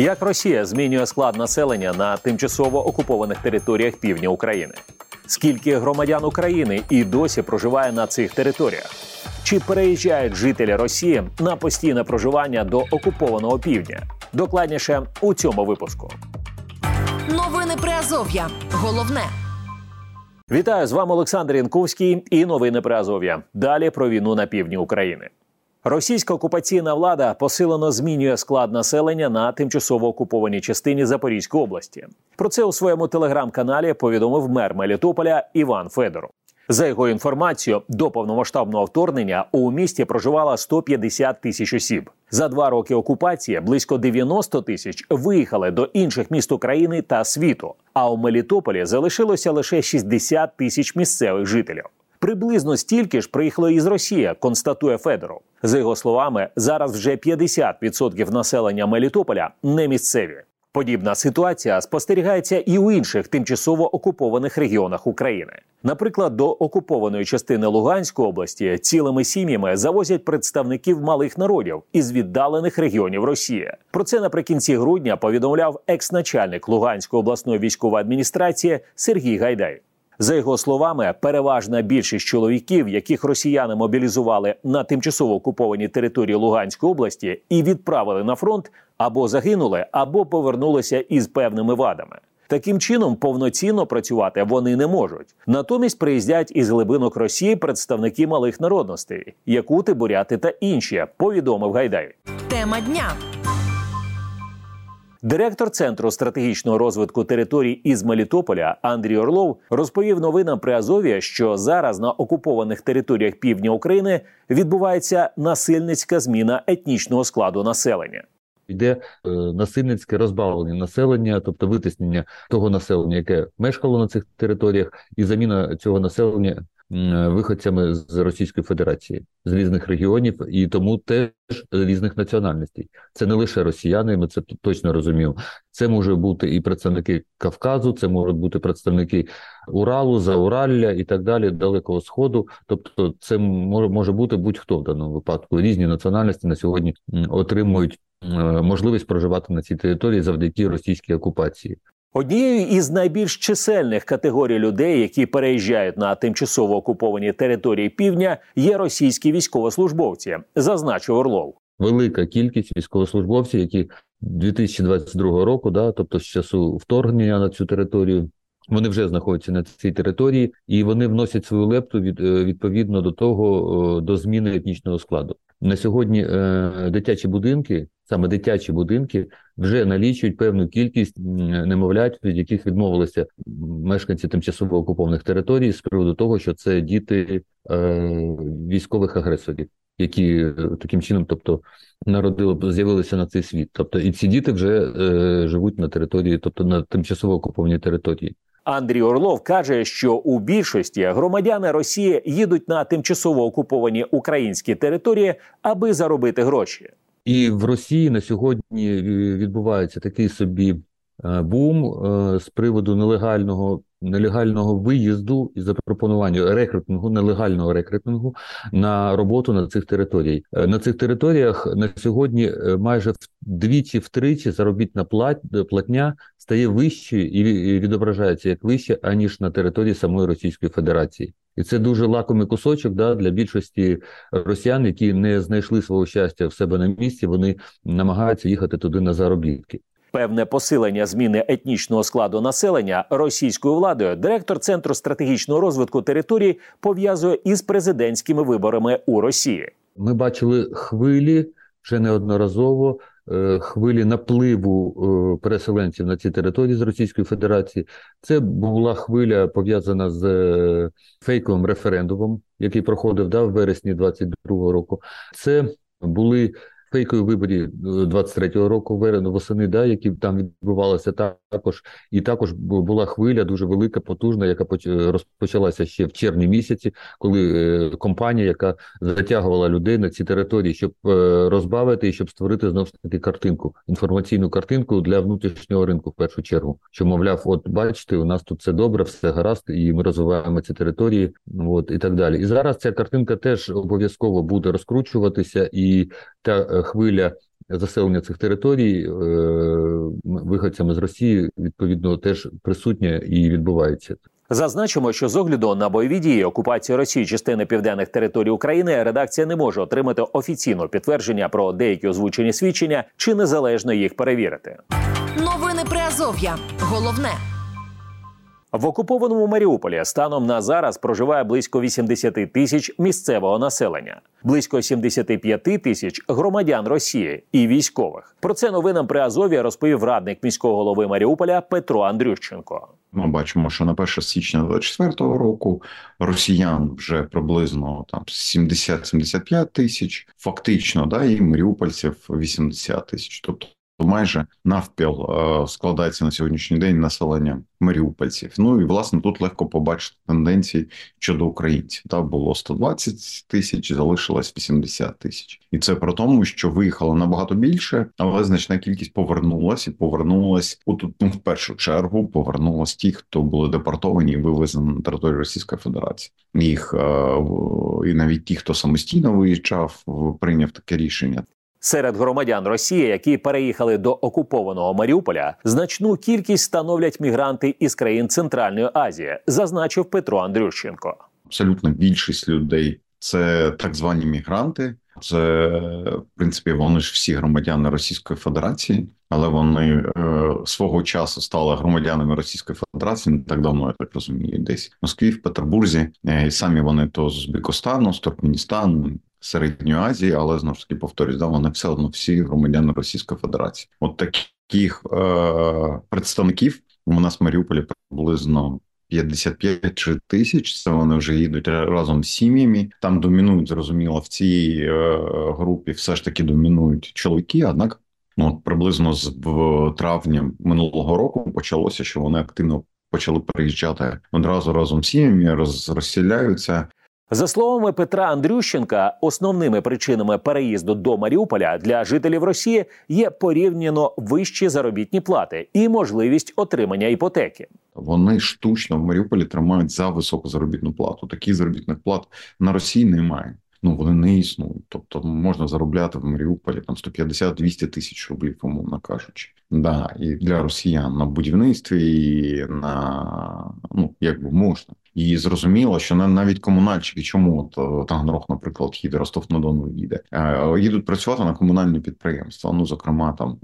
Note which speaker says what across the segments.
Speaker 1: Як Росія змінює склад населення на тимчасово окупованих територіях півдня України? Скільки громадян України і досі проживає на цих територіях? Чи переїжджають жителі Росії на постійне проживання до окупованого півдня? Докладніше у цьому випуску.
Speaker 2: Новини Приазов'я. Головне.
Speaker 1: Вітаю з вами Олександр Янковський і новини Приазов'я. Далі про війну на півдні України. Російська окупаційна влада посилено змінює склад населення на тимчасово окупованій частині Запорізької області. Про це у своєму телеграм-каналі повідомив мер Мелітополя Іван Федоров. За його інформацією, до повномасштабного вторгнення у місті проживало 150 тисяч осіб. За два роки окупації близько 90 тисяч виїхали до інших міст України та світу. А у Мелітополі залишилося лише 60 тисяч місцевих жителів. Приблизно стільки ж приїхало із Росії, констатує Федоров. За його словами, зараз вже 50% населення Мелітополя не місцеві. Подібна ситуація спостерігається і у інших тимчасово окупованих регіонах України. Наприклад, до окупованої частини Луганської області цілими сім'ями завозять представників малих народів із віддалених регіонів Росії. Про це наприкінці грудня повідомляв екс-начальник Луганської обласної військової адміністрації Сергій Гайдай. За його словами, переважна більшість чоловіків, яких росіяни мобілізували на тимчасово окупованій території Луганської області і відправили на фронт, або загинули, або повернулися із певними вадами. Таким чином повноцінно працювати вони не можуть. Натомість приїздять із глибинок Росії представники малих народностей, якути, буряти та інші. Повідомив Гайдай.
Speaker 2: Тема дня.
Speaker 1: Директор центру стратегічного розвитку територій із Мелітополя Андрій Орлов розповів новинам при Азові, що зараз на окупованих територіях півдня України відбувається насильницька зміна етнічного складу населення.
Speaker 3: Йде е, насильницьке розбавлення населення, тобто витиснення того населення, яке мешкало на цих територіях, і заміна цього населення виходцями з Російської Федерації з різних регіонів і тому теж різних національностей. Це не лише росіяни, ми це точно розуміємо. Це може бути і представники Кавказу, це можуть бути представники Уралу, Зауралля і так далі, Далекого Сходу. Тобто, це може бути будь-хто в даному випадку. Різні національності на сьогодні отримують можливість проживати на цій території завдяки російській окупації.
Speaker 1: Однією із найбільш чисельних категорій людей, які переїжджають на тимчасово окуповані території півдня, є російські військовослужбовці, зазначив Орлов.
Speaker 3: Велика кількість військовослужбовців, які 2022 року, да, тобто з часу вторгнення на цю територію, вони вже знаходяться на цій території, і вони вносять свою лепту від е, відповідно до того до зміни етнічного складу. На сьогодні е, дитячі будинки, саме дитячі будинки, вже налічують певну кількість немовлять, від яких відмовилися мешканці тимчасово окупованих територій з приводу того, що це діти е, військових агресорів, які е, таким чином, тобто, народили з'явилися на цей світ. Тобто, і ці діти вже е, живуть на території, тобто на тимчасово окупованій території.
Speaker 1: Андрій Орлов каже, що у більшості громадяни Росії їдуть на тимчасово окуповані українські території, аби заробити гроші.
Speaker 3: І в Росії на сьогодні відбувається такий собі е, бум е, з приводу нелегального нелегального виїзду і запропонування рекрутингу, нелегального рекрутингу на роботу на цих територіях. Е, на цих територіях на сьогодні майже вдвічі втричі заробітна платня стає вищою і відображається як вище аніж на території самої Російської Федерації. І це дуже лакомий кусочок да, для більшості росіян, які не знайшли свого щастя в себе на місці. Вони намагаються їхати туди на заробітки.
Speaker 1: Певне посилення зміни етнічного складу населення російською владою директор центру стратегічного розвитку території пов'язує із президентськими виборами у Росії.
Speaker 3: Ми бачили хвилі вже неодноразово Е, хвилі напливу е, переселенців на ці території з Російської Федерації. Це була хвиля пов'язана з е, фейковим референдумом, який проходив да, в вересні 2022 року. Це були фейкові виборі 23-го року восени, да, які там відбувалися також, і також була хвиля дуже велика, потужна, яка розпочалася ще в червні місяці, коли е, компанія, яка затягувала людей на ці території, щоб е, розбавити і щоб створити знову ж таки картинку, інформаційну картинку для внутрішнього ринку в першу чергу. Що мовляв, от бачите, у нас тут все добре, все гаразд, і ми розвиваємо ці території, от і так далі. І зараз ця картинка теж обов'язково буде розкручуватися і та е, хвиля заселення цих територій е, виходцями з Росії відповідно теж присутнє і відбувається.
Speaker 1: Зазначимо, що з огляду на бойові дії окупації Росії частини південних територій України редакція не може отримати офіційного підтвердження про деякі озвучені свідчення чи незалежно їх перевірити.
Speaker 2: Новини Приазов'я. Головне.
Speaker 1: В окупованому Маріуполі станом на зараз проживає близько 80 тисяч місцевого населення, близько 75 тисяч громадян Росії і військових. Про це новинам при Азові розповів радник міського голови Маріуполя Петро Андрющенко.
Speaker 4: Ми бачимо, що на 1 січня 2024 року росіян вже приблизно там 70-75 тисяч, фактично, да, і маріупольців 80 тисяч. Тобто майже навпіл е, складається на сьогоднішній день населення маріупольців. Ну і власне тут легко побачити тенденції щодо українців. Та було 120 тисяч, залишилось 80 тисяч, і це про тому, що виїхало набагато більше, але значна кількість повернулась і повернулась у тут ну, в першу чергу. Повернулась ті, хто були депортовані і вивезені на територію Російської Федерації. Їх е, і навіть ті, хто самостійно виїжджав, прийняв таке рішення.
Speaker 1: Серед громадян Росії, які переїхали до окупованого Маріуполя, значну кількість становлять мігранти із країн Центральної Азії, зазначив Петро Андрющенко.
Speaker 4: Абсолютно більшість людей це так звані мігранти. Це в принципі вони ж всі громадяни Російської Федерації, але вони е, свого часу стали громадянами Російської Федерації не так давно, я так розумію, десь в Москві, в Петербурзі, е, і самі вони то з Узбекистану, з Туркменістану, Середньої Азії, але знову ж таки повторюсь, да, вони все одно всі громадяни Російської Федерації. От таких е, представників у нас в Маріуполі приблизно 55 тисяч. Це вони вже їдуть разом з сім'ями. Там домінують зрозуміло в цій е, групі. Все ж таки домінують чоловіки. Однак, ну приблизно з в травня минулого року почалося, що вони активно почали приїжджати одразу разом з сім'ями, роз, розселяються.
Speaker 1: За словами Петра Андрющенка, основними причинами переїзду до Маріуполя для жителів Росії є порівняно вищі заробітні плати і можливість отримання іпотеки.
Speaker 4: Вони штучно в Маріуполі тримають за високу заробітну плату. Таких заробітних плат на Росії немає. Ну вони не існують. Тобто можна заробляти в Маріуполі там 150-200 тисяч рублів, умовно кажучи. Да, і для росіян на будівництві і на ну якби можна. І зрозуміло, що навіть комунальщики, чому от е, Таганрог, наприклад, їде Ростов на Дону їде, е, їдуть працювати на комунальні підприємства. Ну зокрема, там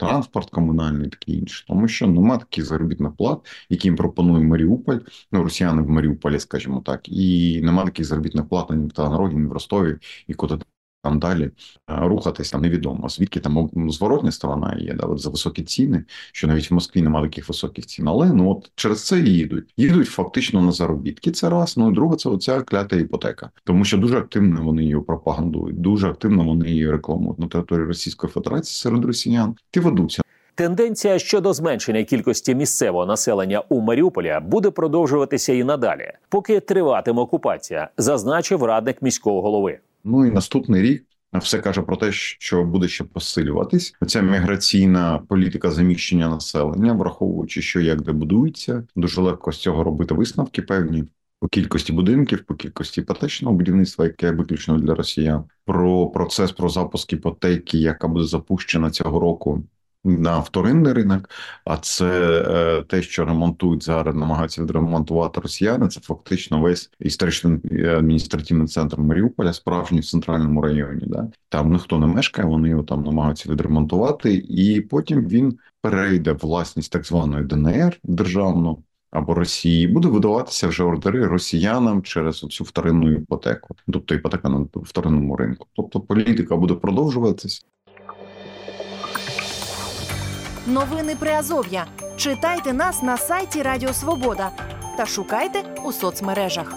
Speaker 4: транспорт комунальний, таке інше, тому що нема таких заробітних плат, які їм пропонує Маріуполь, ну росіяни в Маріуполі, скажімо так, і нема таких заробітних плат ні в Таганрогі, ні в Ростові і куди там далі е, рухатись там невідомо. Звідки там зворотня сторона є, да, от за високі ціни, що навіть в Москві немає таких високих цін. Але ну от через це і їдуть. Їдуть фактично на заробітки. Це раз. Ну і друге, це оця клята іпотека, тому що дуже активно вони її пропагандують, дуже активно вони її рекламують на території Російської Федерації серед росіян. Ти ведуться.
Speaker 1: Тенденція щодо зменшення кількості місцевого населення у Маріуполі буде продовжуватися і надалі, поки триватиме окупація, зазначив радник міського голови.
Speaker 4: Ну і наступний рік все каже про те, що буде ще посилюватись. Оця міграційна політика заміщення населення, враховуючи, що як де будується, дуже легко з цього робити висновки певні. По кількості будинків, по кількості іпотечного будівництва, яке виключно для росіян, про процес про запуск іпотеки, яка буде запущена цього року на вторинний ринок, а це е, те, що ремонтують зараз, намагаються відремонтувати росіяни. Це фактично весь історичний е, адміністративний центр Маріуполя, справжній в центральному районі. Да? Там ніхто не мешкає, вони його там намагаються відремонтувати, і потім він перейде власність так званої ДНР державну. Або Росії буде видаватися вже ордери росіянам через цю вторинну іпотеку, тобто іпотека на вторинному ринку. Тобто політика буде продовжуватись.
Speaker 2: Новини Приазов'я. Читайте нас на сайті Радіо Свобода та шукайте у соцмережах.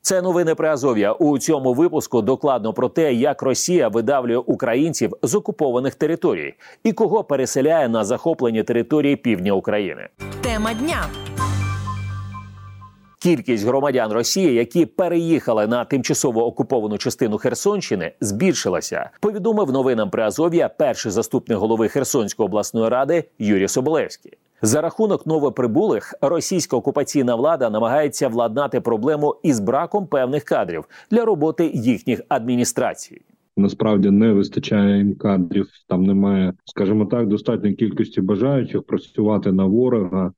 Speaker 1: Це новини при Азов'я. У цьому випуску докладно про те, як Росія видавлює українців з окупованих територій і кого переселяє на захоплені території півдня України.
Speaker 2: Тема дня.
Speaker 1: Кількість громадян Росії, які переїхали на тимчасово окуповану частину Херсонщини, збільшилася. Повідомив новинам при Азов'я перший заступник голови Херсонської обласної ради Юрій Соболевський. За рахунок новоприбулих російська окупаційна влада намагається владнати проблему із браком певних кадрів для роботи їхніх адміністрацій.
Speaker 5: Насправді не вистачає їм кадрів. Там немає, скажімо так, достатньої кількості бажаючих працювати на ворога,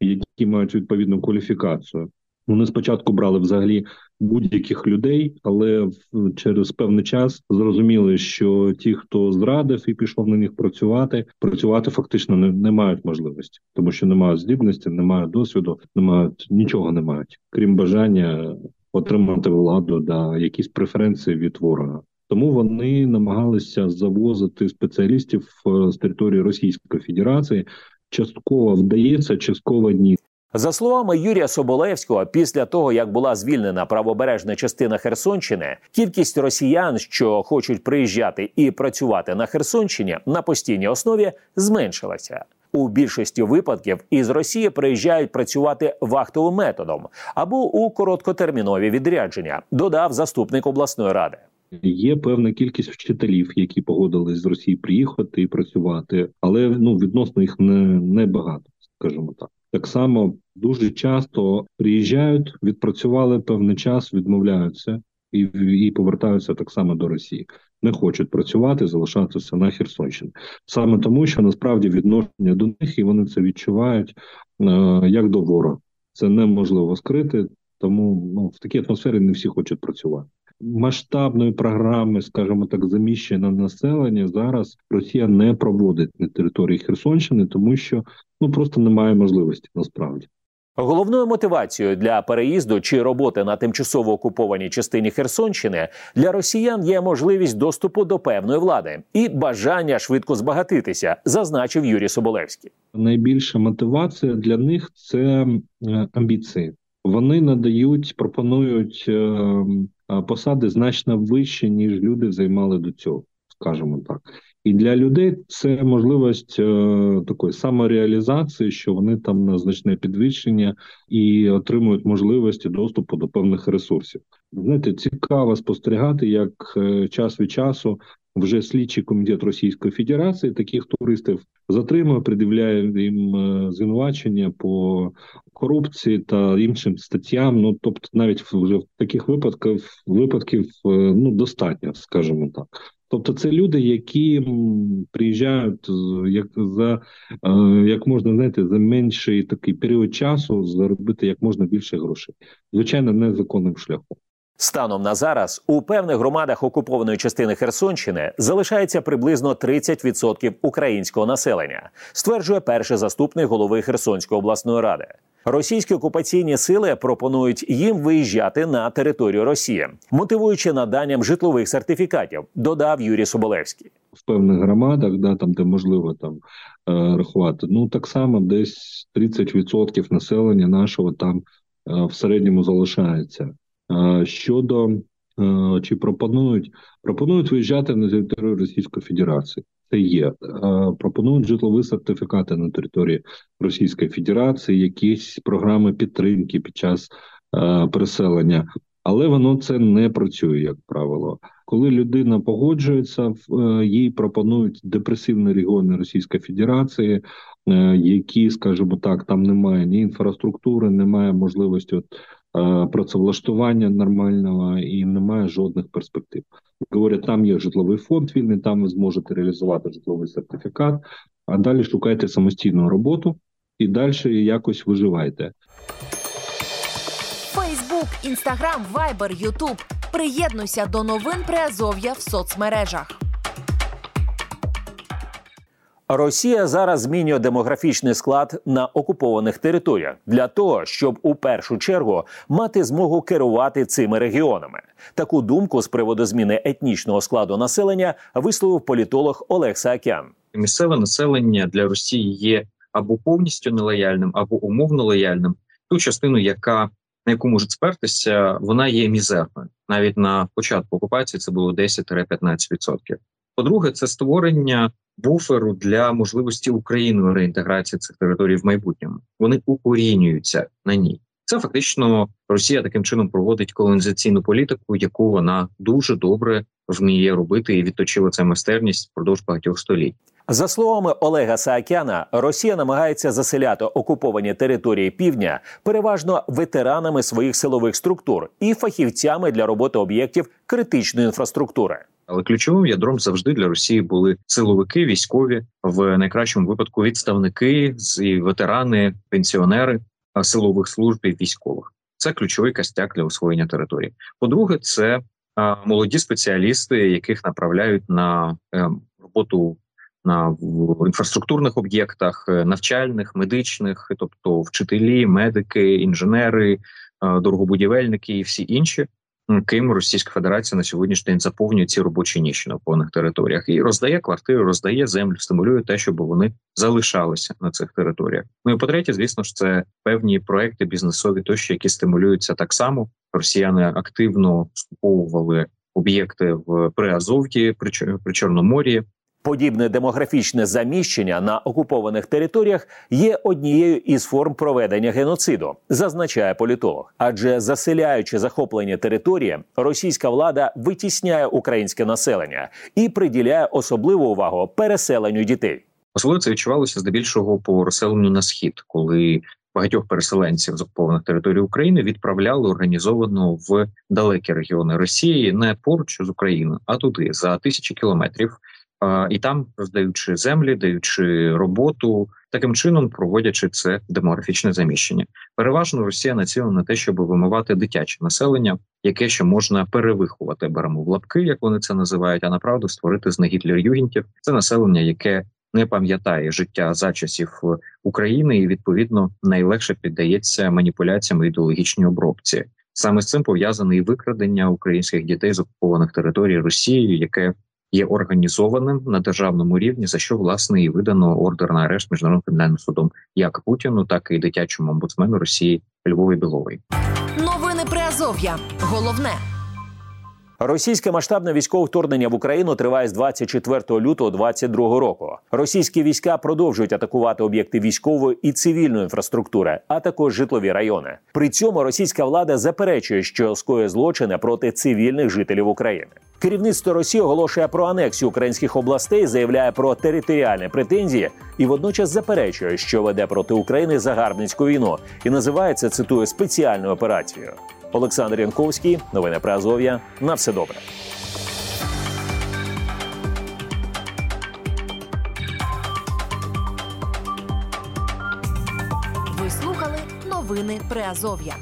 Speaker 5: які мають відповідну кваліфікацію. Вони спочатку брали взагалі будь-яких людей, але через певний час зрозуміли, що ті, хто зрадив і пішов на них працювати, працювати фактично не, не мають можливості, тому що не мають здібності, не мають досвіду, не мають нічого не мають, крім бажання отримати владу да якісь преференції від ворога. Тому вони намагалися завозити спеціалістів е, з території Російської Федерації. Частково вдається, частково ні.
Speaker 1: За словами Юрія Соболевського, після того як була звільнена правобережна частина Херсонщини, кількість росіян, що хочуть приїжджати і працювати на Херсонщині на постійній основі, зменшилася. У більшості випадків із Росії приїжджають працювати вахтовим методом або у короткотермінові відрядження, додав заступник обласної ради.
Speaker 5: Є певна кількість вчителів, які погодились з Росії приїхати і працювати, але ну відносно їх не, не багато, скажімо так. Так само дуже часто приїжджають, відпрацювали певний час, відмовляються і і повертаються так само до Росії. Не хочуть працювати, залишатися на Херсонщині. Саме тому, що насправді відношення до них і вони це відчувають е, як до ворога. Це неможливо скрити, тому ну в такій атмосфері не всі хочуть працювати масштабної програми, скажімо так, заміщення населення зараз Росія не проводить на території Херсонщини, тому що ну просто немає можливості насправді.
Speaker 1: Головною мотивацією для переїзду чи роботи на тимчасово окупованій частині Херсонщини для росіян є можливість доступу до певної влади і бажання швидко збагатитися, зазначив Юрій Соболевський.
Speaker 5: Найбільша мотивація для них це е, амбіції. Вони надають, пропонують е, посади значно вищі, ніж люди займали до цього, скажімо так. І для людей це можливість е, такої самореалізації, що вони там на значне підвищення і отримують можливості доступу до певних ресурсів. Знаєте, цікаво спостерігати, як е, час від часу вже слідчий комітет Російської Федерації таких туристів затримує, придивляє їм е, звинувачення по корупції та іншим статтям. Ну тобто, навіть вже в таких випадках випадків е, ну достатньо, скажімо так. Тобто, це люди, які приїжджають як за е, як можна знаєте, за менший такий період часу заробити як можна більше грошей, звичайно, незаконним шляхом.
Speaker 1: Станом на зараз у певних громадах окупованої частини Херсонщини залишається приблизно 30% українського населення, стверджує перший заступник голови Херсонської обласної ради. Російські окупаційні сили пропонують їм виїжджати на територію Росії, мотивуючи наданням житлових сертифікатів, додав Юрій Соболевський.
Speaker 5: В певних громадах, да там де можливо там е, рахувати, ну так само десь 30% населення нашого там е, в середньому залишається. Щодо чи пропонують пропонують виїжджати на територію Російської Федерації. Це є. Пропонують житлові сертифікати на території Російської Федерації, якісь програми підтримки під час переселення, але воно це не працює, як правило. Коли людина погоджується, е, їй пропонують депресивні регіони Російської Федерації, е, які, скажімо так, там немає ні інфраструктури, немає можливості от Е, працевлаштування нормального і немає жодних перспектив. Говорять, там є житловий фонд вільний, там ви зможете реалізувати житловий сертифікат, а далі шукайте самостійну роботу і далі якось виживайте.
Speaker 2: Фейсбук, інстаграм, вайбер, ютуб. Приєднуйся до новин Приазов'я в соцмережах.
Speaker 1: Росія зараз змінює демографічний склад на окупованих територіях для того, щоб у першу чергу мати змогу керувати цими регіонами. Таку думку з приводу зміни етнічного складу населення висловив політолог Олег Саакян.
Speaker 6: Місцеве населення для Росії є або повністю нелояльним, або умовно лояльним. Ту частину, яка на яку можуть спертися, вона є мізерною. Навіть на початку окупації це було 10-15%. По-друге, це створення буферу для можливості України реінтеграції цих територій в майбутньому. Вони укорінюються на ній. Це фактично Росія таким чином проводить колонізаційну політику, яку вона дуже добре вміє робити і відточила ця майстерність впродовж багатьох століть.
Speaker 1: За словами Олега Саакяна, Росія намагається заселяти окуповані території півдня переважно ветеранами своїх силових структур і фахівцями для роботи об'єктів критичної інфраструктури.
Speaker 6: Але ключовим ядром завжди для Росії були силовики, військові в найкращому випадку відставники і ветерани, пенсіонери силових служб і військових. Це ключовий костяк для освоєння території. По-друге, це молоді спеціалісти, яких направляють на ем, роботу на в інфраструктурних об'єктах, е, навчальних, медичних, тобто вчителі, медики, інженери, е, дорогобудівельники і всі інші, ким Російська Федерація на сьогоднішній день заповнює ці робочі ніші на повних територіях і роздає квартири, роздає землю, стимулює те, щоб вони залишалися на цих територіях. Ну і по третє, звісно ж, це певні проекти бізнесові, тощо які стимулюються так само. Росіяни активно скуповували об'єкти в Приазовті, при, Чорномор'ї.
Speaker 1: Подібне демографічне заміщення на окупованих територіях є однією із форм проведення геноциду, зазначає політолог. Адже заселяючи захоплені території, російська влада витісняє українське населення і приділяє особливу увагу переселенню дітей.
Speaker 6: Особливо це відчувалося здебільшого по розселенню на схід, коли багатьох переселенців з окупованих територій України відправляли організовано в далекі регіони Росії, не поруч з Україною, а туди за тисячі кілометрів і там роздаючи землі, даючи роботу, таким чином проводячи це демографічне заміщення. Переважно Росія націлена на те, щоб вимивати дитяче населення, яке ще можна перевиховати беремо в лапки, як вони це називають. А направду створити з негітлер-югентів. Це населення, яке не пам'ятає життя за часів України, і відповідно найлегше піддається маніпуляціям і ідеологічній обробці. Саме з цим пов'язане і викрадення українських дітей з окупованих територій Росією, яке є організованим на державному рівні, за що власне і видано ордер на арешт міжнародним кримінальним судом як Путіну, так і дитячому омбудсмену Росії Львові Білової.
Speaker 2: Новини Приазов'я. Головне.
Speaker 1: Російське масштабне військове вторгнення в Україну триває з 24 лютого 2022 року. Російські війська продовжують атакувати об'єкти військової і цивільної інфраструктури, а також житлові райони. При цьому російська влада заперечує, що скоє злочини проти цивільних жителів України. Керівництво Росії оголошує про анексію українських областей, заявляє про територіальні претензії і водночас заперечує, що веде проти України загарбницьку війну, і називається цитую спеціальною операцією. Олександр Янковський, новини про Азов'я. На все добре.
Speaker 2: Ви слухали новини Приазов'я.